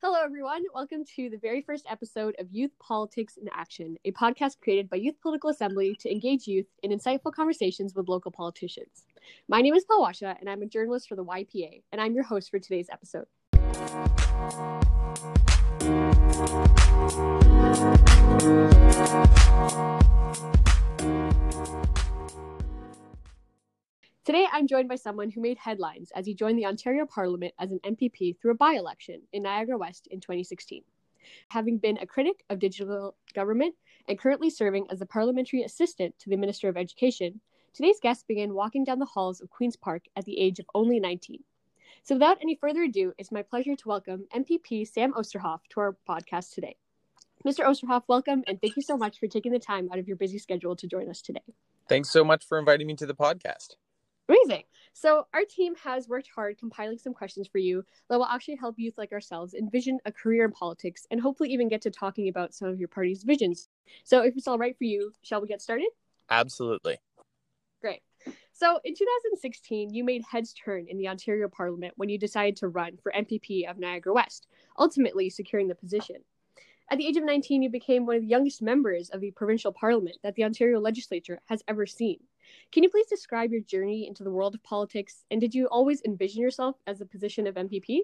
Hello, everyone. Welcome to the very first episode of Youth Politics in Action, a podcast created by Youth Political Assembly to engage youth in insightful conversations with local politicians. My name is Palwashah, and I'm a journalist for the YPA, and I'm your host for today's episode. Today, I'm joined by someone who made headlines as he joined the Ontario Parliament as an MPP through a by election in Niagara West in 2016. Having been a critic of digital government and currently serving as a parliamentary assistant to the Minister of Education, today's guest began walking down the halls of Queen's Park at the age of only 19. So, without any further ado, it's my pleasure to welcome MPP Sam Oosterhoff to our podcast today. Mr. Oosterhoff, welcome, and thank you so much for taking the time out of your busy schedule to join us today. Thanks so much for inviting me to the podcast. Amazing. So, our team has worked hard compiling some questions for you that will actually help youth like ourselves envision a career in politics and hopefully even get to talking about some of your party's visions. So, if it's all right for you, shall we get started? Absolutely. Great. So, in 2016, you made heads turn in the Ontario Parliament when you decided to run for MPP of Niagara West, ultimately securing the position. At the age of 19, you became one of the youngest members of the provincial parliament that the Ontario legislature has ever seen. Can you please describe your journey into the world of politics? And did you always envision yourself as a position of MPP?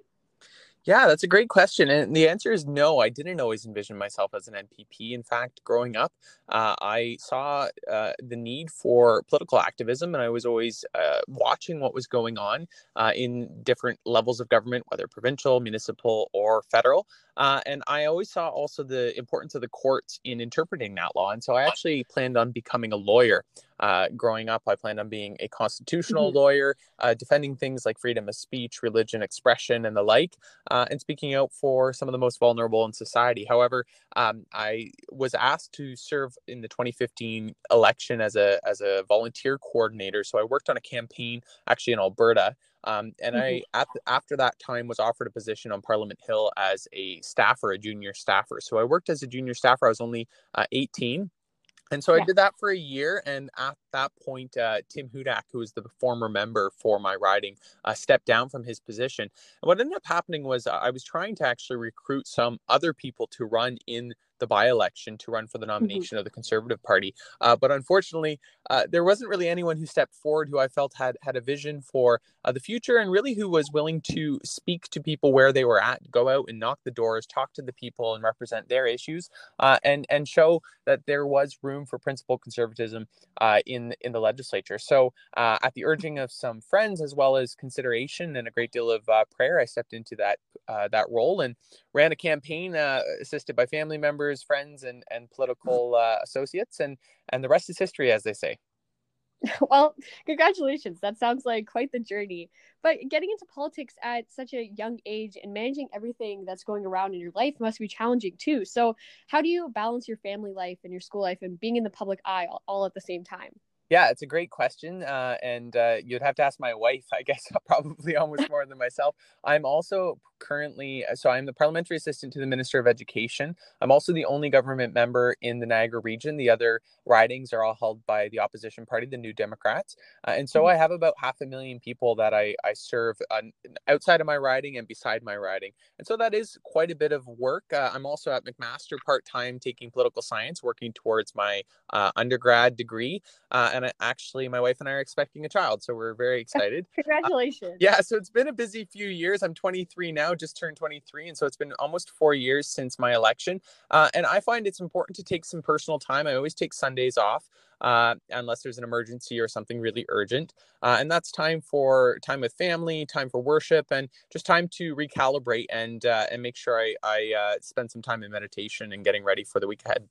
Yeah, that's a great question. And the answer is no, I didn't always envision myself as an MPP. In fact, growing up, uh, I saw uh, the need for political activism, and I was always uh, watching what was going on uh, in different levels of government, whether provincial, municipal, or federal. Uh, and I always saw also the importance of the courts in interpreting that law. And so I actually planned on becoming a lawyer. Uh, growing up, I planned on being a constitutional mm-hmm. lawyer, uh, defending things like freedom of speech, religion, expression, and the like, uh, and speaking out for some of the most vulnerable in society. However, um, I was asked to serve in the 2015 election as a as a volunteer coordinator. So I worked on a campaign actually in Alberta. Um, and mm-hmm. I, at the, after that time, was offered a position on Parliament Hill as a staffer, a junior staffer. So I worked as a junior staffer. I was only uh, 18. And so yeah. I did that for a year. And at that point, uh, Tim Hudak, who was the former member for my riding, uh, stepped down from his position. And what ended up happening was uh, I was trying to actually recruit some other people to run in the by election to run for the mm-hmm. nomination mm-hmm. of the Conservative Party. Uh, but unfortunately, uh, there wasn't really anyone who stepped forward who I felt had had a vision for uh, the future and really who was willing to speak to people where they were at, go out and knock the doors, talk to the people, and represent their issues, uh, and and show that there was room for principled conservatism uh, in in the legislature. So, uh, at the urging of some friends as well as consideration and a great deal of prayer, I stepped into that that role and ran a campaign assisted by family members friends, and and political uh, associates, and and the rest is history, as they say. Well, congratulations. That sounds like quite the journey. But getting into politics at such a young age and managing everything that's going around in your life must be challenging too. So, how do you balance your family life and your school life and being in the public eye all, all at the same time? Yeah, it's a great question. Uh, and uh, you'd have to ask my wife, I guess, probably almost more than myself. I'm also currently, uh, so I'm the parliamentary assistant to the Minister of Education. I'm also the only government member in the Niagara region. The other ridings are all held by the opposition party, the New Democrats. Uh, and so mm-hmm. I have about half a million people that I, I serve uh, outside of my riding and beside my riding. And so that is quite a bit of work. Uh, I'm also at McMaster part time taking political science, working towards my uh, undergrad degree. Uh, and actually, my wife and I are expecting a child. So we're very excited. Congratulations. yeah. So it's been a busy few years. I'm 23 now just turned 23. And so it's been almost four years since my election. Uh, and I find it's important to take some personal time. I always take Sundays off. Uh, unless there's an emergency or something really urgent. Uh, and that's time for time with family, time for worship, and just time to recalibrate and uh, and make sure I, I uh, spend some time in meditation and getting ready for the week ahead.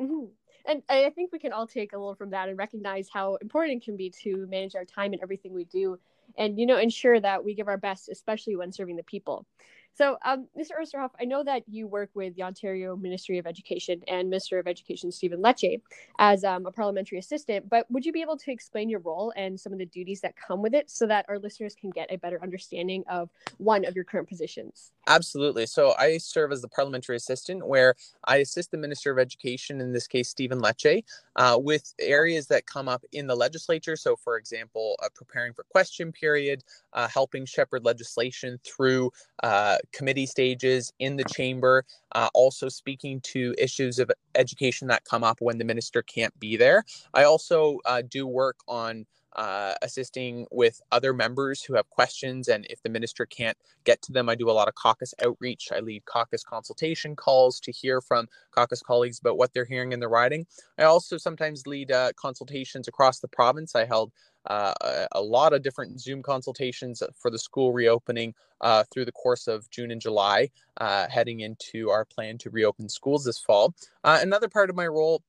Mm-hmm. And I think we can all take a little from that and recognize how important it can be to manage our time and everything we do and you know ensure that we give our best especially when serving the people so, um, Mr. Oosterhoff, I know that you work with the Ontario Ministry of Education and Minister of Education Stephen Lecce as um, a parliamentary assistant, but would you be able to explain your role and some of the duties that come with it so that our listeners can get a better understanding of one of your current positions? Absolutely. So, I serve as the parliamentary assistant where I assist the Minister of Education, in this case, Stephen Lecce, uh, with areas that come up in the legislature. So, for example, uh, preparing for question period, uh, helping shepherd legislation through uh, committee stages in the chamber, uh, also speaking to issues of education that come up when the minister can't be there. I also uh, do work on uh, assisting with other members who have questions. And if the minister can't get to them, I do a lot of caucus outreach. I lead caucus consultation calls to hear from caucus colleagues about what they're hearing in the riding. I also sometimes lead uh, consultations across the province. I held uh, a, a, lot of different Zoom consultations for the school reopening uh, through the course of June and July, uh, heading into our plan to reopen schools this fall. Uh, another part of my role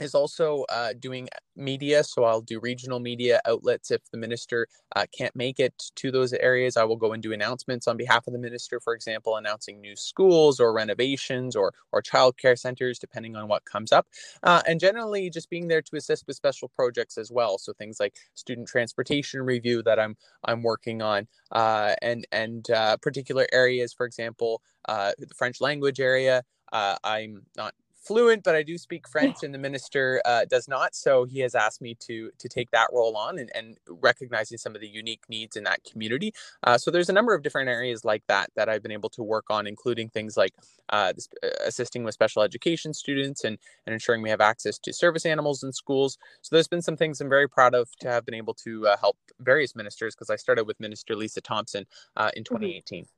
is also uh, doing media. So I'll do regional media outlets. If the minister uh, can't make it to those areas, I will go and do announcements on behalf of the minister, for example, announcing new schools or renovations or, or childcare centers, depending on what comes up. Uh, and generally just being there to assist with special projects as well. So things like student transportation review that I'm, I'm working on uh, and, and uh, particular areas, for example, uh, the French language area. I'm not fluent, but I do speak French, and the minister uh, does not. So he has asked me to to take that role on and, and recognizing some of the unique needs in that community. Uh, so there's a number of different areas like that that I've been able to work on, including things like uh, uh, assisting with special education students and and ensuring we have access to service animals in schools. So there's been some things I'm very proud of to have been able to uh, help various ministers because I started with Minister Lisa Thompson uh, in 2018. Mm-hmm.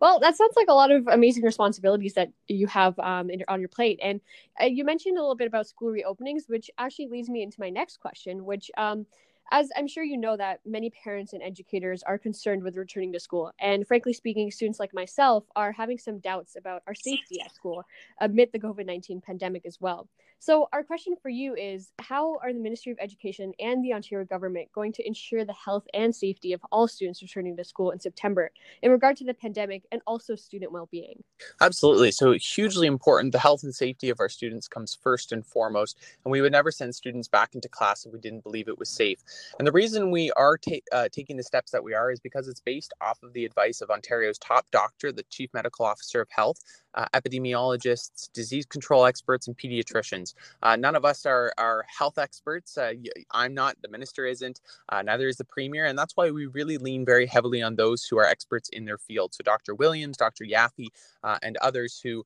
Well, that sounds like a lot of amazing responsibilities that you have um, in, on your plate. And uh, you mentioned a little bit about school reopenings, which actually leads me into my next question, which um, as I'm sure you know that many parents and educators are concerned with returning to school. And frankly speaking, students like myself are having some doubts about our safety at school amid the COVID 19 pandemic as well. So, our question for you is How are the Ministry of Education and the Ontario government going to ensure the health and safety of all students returning to school in September in regard to the pandemic and also student well being? Absolutely. So, hugely important. The health and safety of our students comes first and foremost. And we would never send students back into class if we didn't believe it was safe. And the reason we are ta- uh, taking the steps that we are is because it's based off of the advice of Ontario's top doctor, the Chief Medical Officer of Health, uh, epidemiologists, disease control experts, and pediatricians. Uh, none of us are, are health experts. Uh, I'm not, the minister isn't, uh, neither is the premier. And that's why we really lean very heavily on those who are experts in their field. So Dr. Williams, Dr. Yaffe, uh, and others who,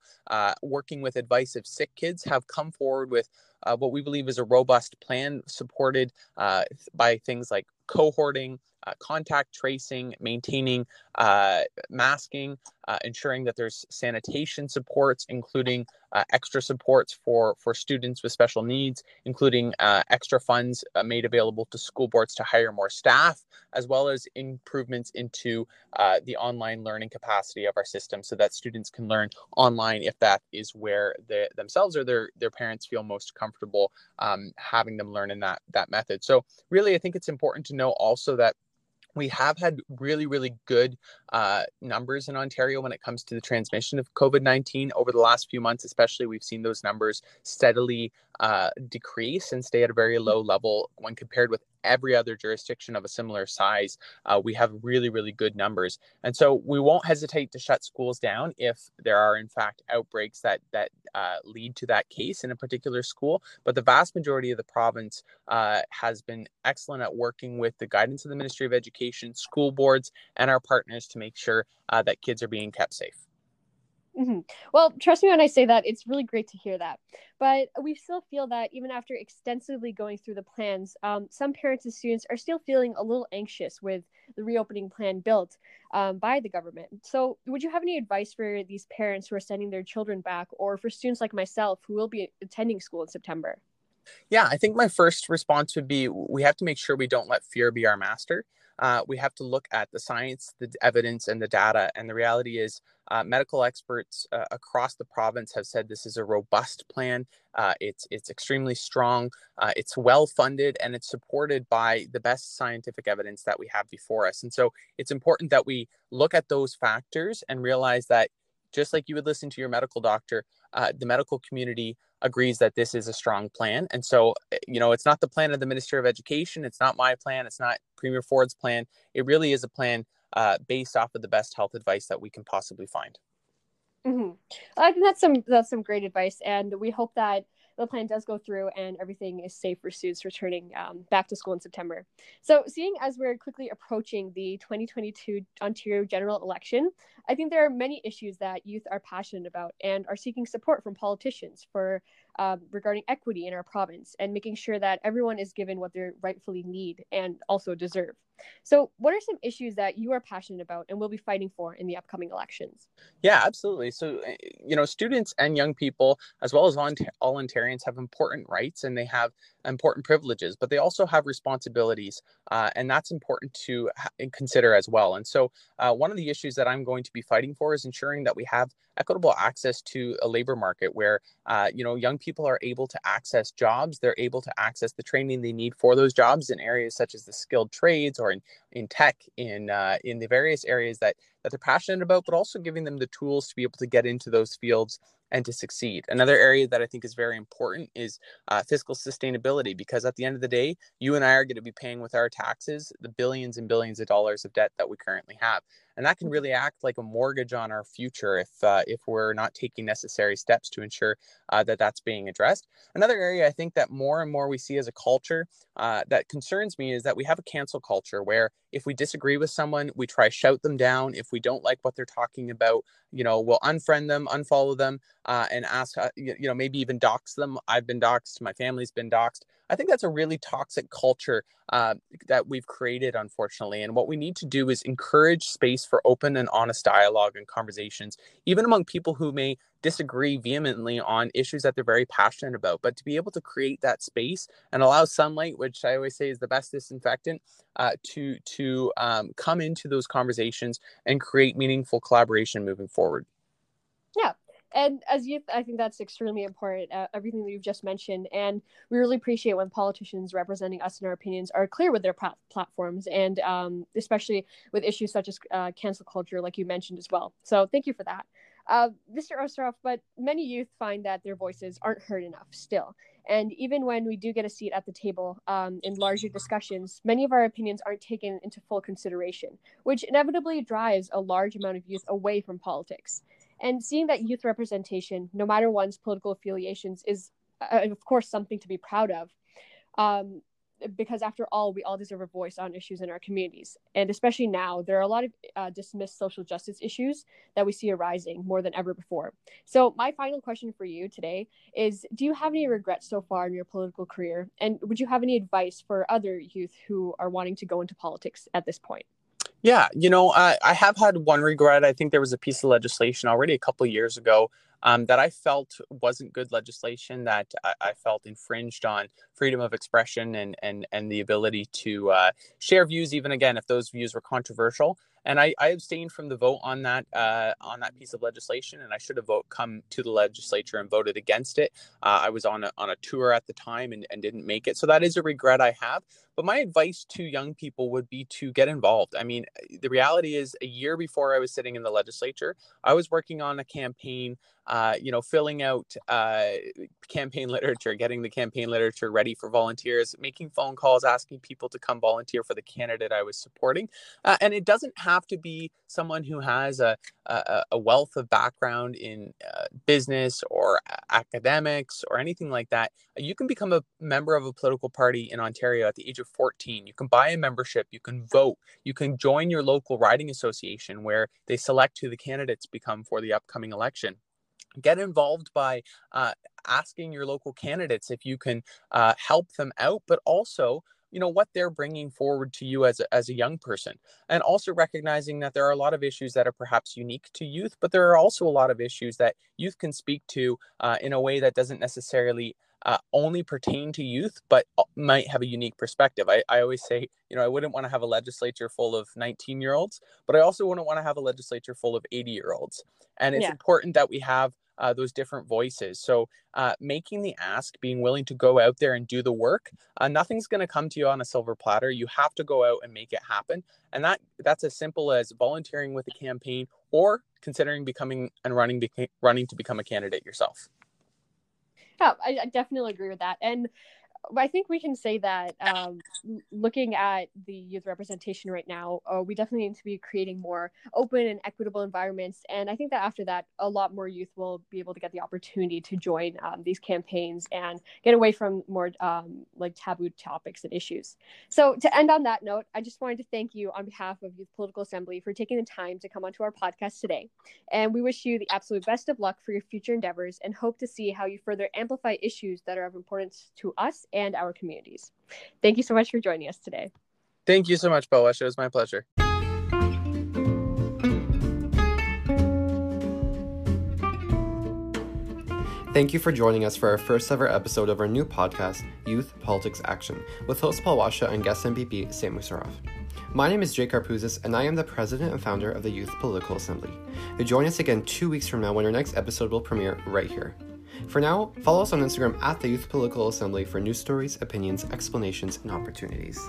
working with advice of sick kids, have come forward with uh, what we believe is a robust plan supported uh, by things like cohorting, uh, contact tracing, maintaining uh, masking, uh, ensuring that there's sanitation supports, including uh, extra supports for, for students with special needs, including uh, extra funds uh, made available to school boards to hire more staff, as well as improvements into the online learning capacity of our system so that students can learn online if that is where they themselves or their, their parents feel most comfortable um, having them learn in that, that method. So really, I think it's important to know also that we have had really, really good uh, numbers in Ontario when it comes to the transmission of COVID 19 over the last few months, especially. We've seen those numbers steadily uh, decrease and stay at a very low level when compared with every other jurisdiction of a similar size, uh, we have really, really good numbers. And so we won't hesitate to shut schools down if there are, in fact, outbreaks that that uh, lead to that case in a particular school. But the vast majority of the province uh, has been excellent at working with the guidance of the Ministry of Education, school boards, and our partners to make sure uh, that kids are being kept safe. Mm-hmm. Well, trust me when I say that, it's really great to hear that. But we still feel that even after extensively going through the plans, um, some parents and students are still feeling a little anxious with the reopening plan built um, by the government. So, would you have any advice for these parents who are sending their children back, or for students like myself who will be attending school in September? Yeah, I think my first response would be we have to make sure we don't let fear be our master uh, we have to look at the science, the evidence, and the data. And the reality is, uh, medical experts uh, across the province have said this is a robust plan. Uh, it's it's extremely strong. Uh, it's well funded, and it's supported by the best scientific evidence that we have before us. And so, it's important that we look at those factors and realize that just like you would listen to your medical doctor, uh, the medical community agrees that this is a strong plan. And so, eh, you know, it's not the plan of the Minister of Education. It's not my plan. It's not Premier Ford's plan. It really is a plan uh, based off of the best health advice that we can possibly find. Mm-hmm. I think that's some that's some great advice, and we hope that the plan does go through and everything is safe for students returning um, back to school in September. So, seeing as we're quickly approaching the 2022 Ontario general election, I think there are many issues that youth are passionate about and are seeking support from politicians for um, regarding equity in our province and making sure that everyone is given what they rightfully need and also deserve. So, what are some issues that you are passionate about and will be fighting for in the upcoming elections? Yeah, absolutely. So, eh, you know, students and young people, as well as all Ontarians, have important rights and they have important privileges, but they also have responsibilities, uh, and that's important to ha- consider as well. And so, uh, one of the issues that I'm going to be fighting for is ensuring that we have equitable access to a labor market where, uh, you know, young people are able to access jobs, they're able to access the training they need for those jobs in areas such as the skilled trades or in, in tech, in uh, in the various areas that that they're passionate about, but also giving them the tools to be able to get into those fields and to succeed. Another area that I think is very important is uh, fiscal sustainability, because at the end of the day, you and I are going to be paying with our taxes the billions and billions of dollars of debt that we currently have, and that can really act like a mortgage on our future if uh, if we're not taking necessary steps to ensure uh, that that's being addressed. Another area I think that more and more we see as a culture uh, that concerns me is that we have a cancel culture where if we disagree with someone, we try shout them down. If we don't like what they're talking about, you know, we'll unfriend them, unfollow them, uh, and ask, uh, you, you know, maybe even dox them. I've been doxed. My family's been doxed. I think that's a really toxic culture uh, that we've created, unfortunately. And what we need to do is encourage space for open and honest dialogue and conversations, even among people who may disagree vehemently on issues that they're very passionate about. But to be able to create that space and allow sunlight, which I always say is the best disinfectant, uh, to to um, come into those conversations and create meaningful collaboration moving forward. Yeah, and as youth i think that's extremely important uh, everything that you've just mentioned. And we really appreciate when politicians representing us and our opinions are clear with their plat- platforms and um, especially with issues such as uh, cancel culture like you mentioned as well. So thank you for that. Uh, mr Oosterhoff but many youth find that their voices aren't heard enough still. And even when we do get a seat at the table um, in larger discussions, many of our opinions aren't taken into full consideration, which inevitably drives a large amount of youth away from politics. And seeing that youth representation, no matter one's political affiliations, is, uh, of course, something to be proud of. Um, because after all, we all deserve a voice on issues in our communities. And especially now, there are a lot of uh, dismissed social justice issues that we see arising more than ever before. So, my final question for you today is Do you have any regrets so far in your political career? And would you have any advice for other youth who are wanting to go into politics at this point? Yeah, you know, I, I have had one regret. I think there was a piece of legislation already a couple years ago um, that I felt wasn't good legislation that I, I, felt infringed on freedom of expression and and and the ability to uh, share views, even again if those views were controversial and I, I abstained from the vote on that uh, on that piece of legislation, and I should have vote come to the legislature and voted against it. Uh, I was on a, on a tour at the time and, and didn't make it, so that is a regret I have. But my advice to young people would be to get involved. I mean, the reality is, a year before I was sitting in the legislature, I was working on a campaign uh, you know, filling out uh, campaign literature, getting the campaign literature ready for volunteers, making phone calls, asking people to come volunteer for the candidate I was supporting. Uh, and it doesn't have to be someone who has a, a, a wealth of background in uh, business or academics or anything like that. You can become a member of a political party in Ontario at the age of 14. You can buy a membership, you can vote, you can join your local riding association where they select who the candidates become for the upcoming election get involved by uh, asking your local candidates if you can uh, help them out but also you know what they're bringing forward to you as a, as a young person and also recognizing that there are a lot of issues that are perhaps unique to youth but there are also a lot of issues that youth can speak to uh, in a way that doesn't necessarily uh, only pertain to youth, but might have a unique perspective. I, I always say, you know, I wouldn't want to have a legislature full of 19 year olds, but I also wouldn't want to have a legislature full of 80 year olds. And it's yeah. important that we have uh, those different voices. So, uh, making the ask, being willing to go out there and do the work, uh, nothing's going to come to you on a silver platter. You have to go out and make it happen, and that that's as simple as volunteering with a campaign or considering becoming and running running to become a candidate yourself. Yeah, I, I definitely agree with that, and I think we can say that um, looking at the youth representation right now, uh, we definitely need to be creating more open and equitable environments. And I think that after that, a lot more youth will be able to get the opportunity to join um, these campaigns and get away from more um, like taboo topics and issues. So, to end on that note, I just wanted to thank you on behalf of Youth Political Assembly for taking the time to come onto our podcast today. And we wish you the absolute best of luck for your future endeavors and hope to see how you further amplify issues that are of importance to us and our communities. Thank you so much for joining us today. Thank you so much, Boesh. It was my pleasure. Thank you for joining us for our first ever episode of our new podcast, Youth Politics Action, with host Palwashah and guest MPP Sam Oosterhoff. My name is Jake Karpuzis, and I am the president and founder of the Youth Political Assembly. Join us again two weeks from now when our next episode will premiere right here. For now, follow us on Instagram at the Youth Political Assembly for news stories, opinions, explanations, and opportunities.